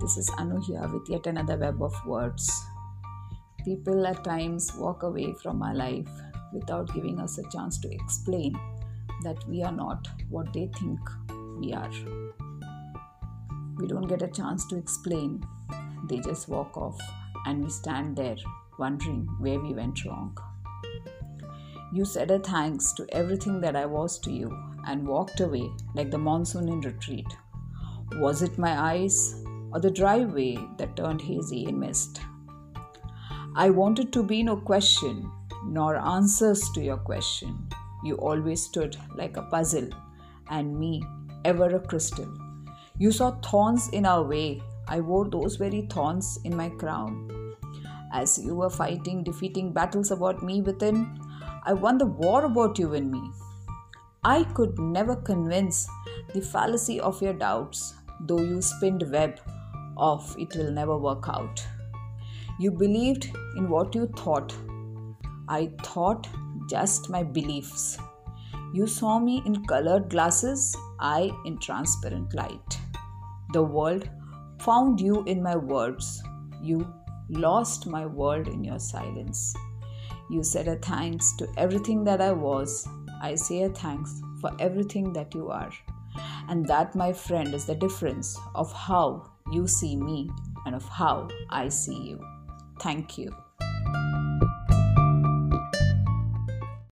this is Anu here with yet another web of words. People at times walk away from our life without giving us a chance to explain that we are not what they think we are. We don't get a chance to explain, they just walk off, and we stand there wondering where we went wrong. You said a thanks to everything that I was to you and walked away like the monsoon in retreat. Was it my eyes or the driveway that turned hazy in mist? I wanted to be no question, nor answers to your question. You always stood like a puzzle, and me ever a crystal. You saw thorns in our way. I wore those very thorns in my crown. As you were fighting, defeating battles about me within, I won the war about you and me. I could never convince the fallacy of your doubts, though you spinned web of it will never work out. You believed in what you thought. I thought just my beliefs. You saw me in colored glasses, I in transparent light. The world found you in my words. You lost my world in your silence. You said a thanks to everything that I was. I say a thanks for everything that you are. And that, my friend, is the difference of how you see me and of how I see you. Thank you.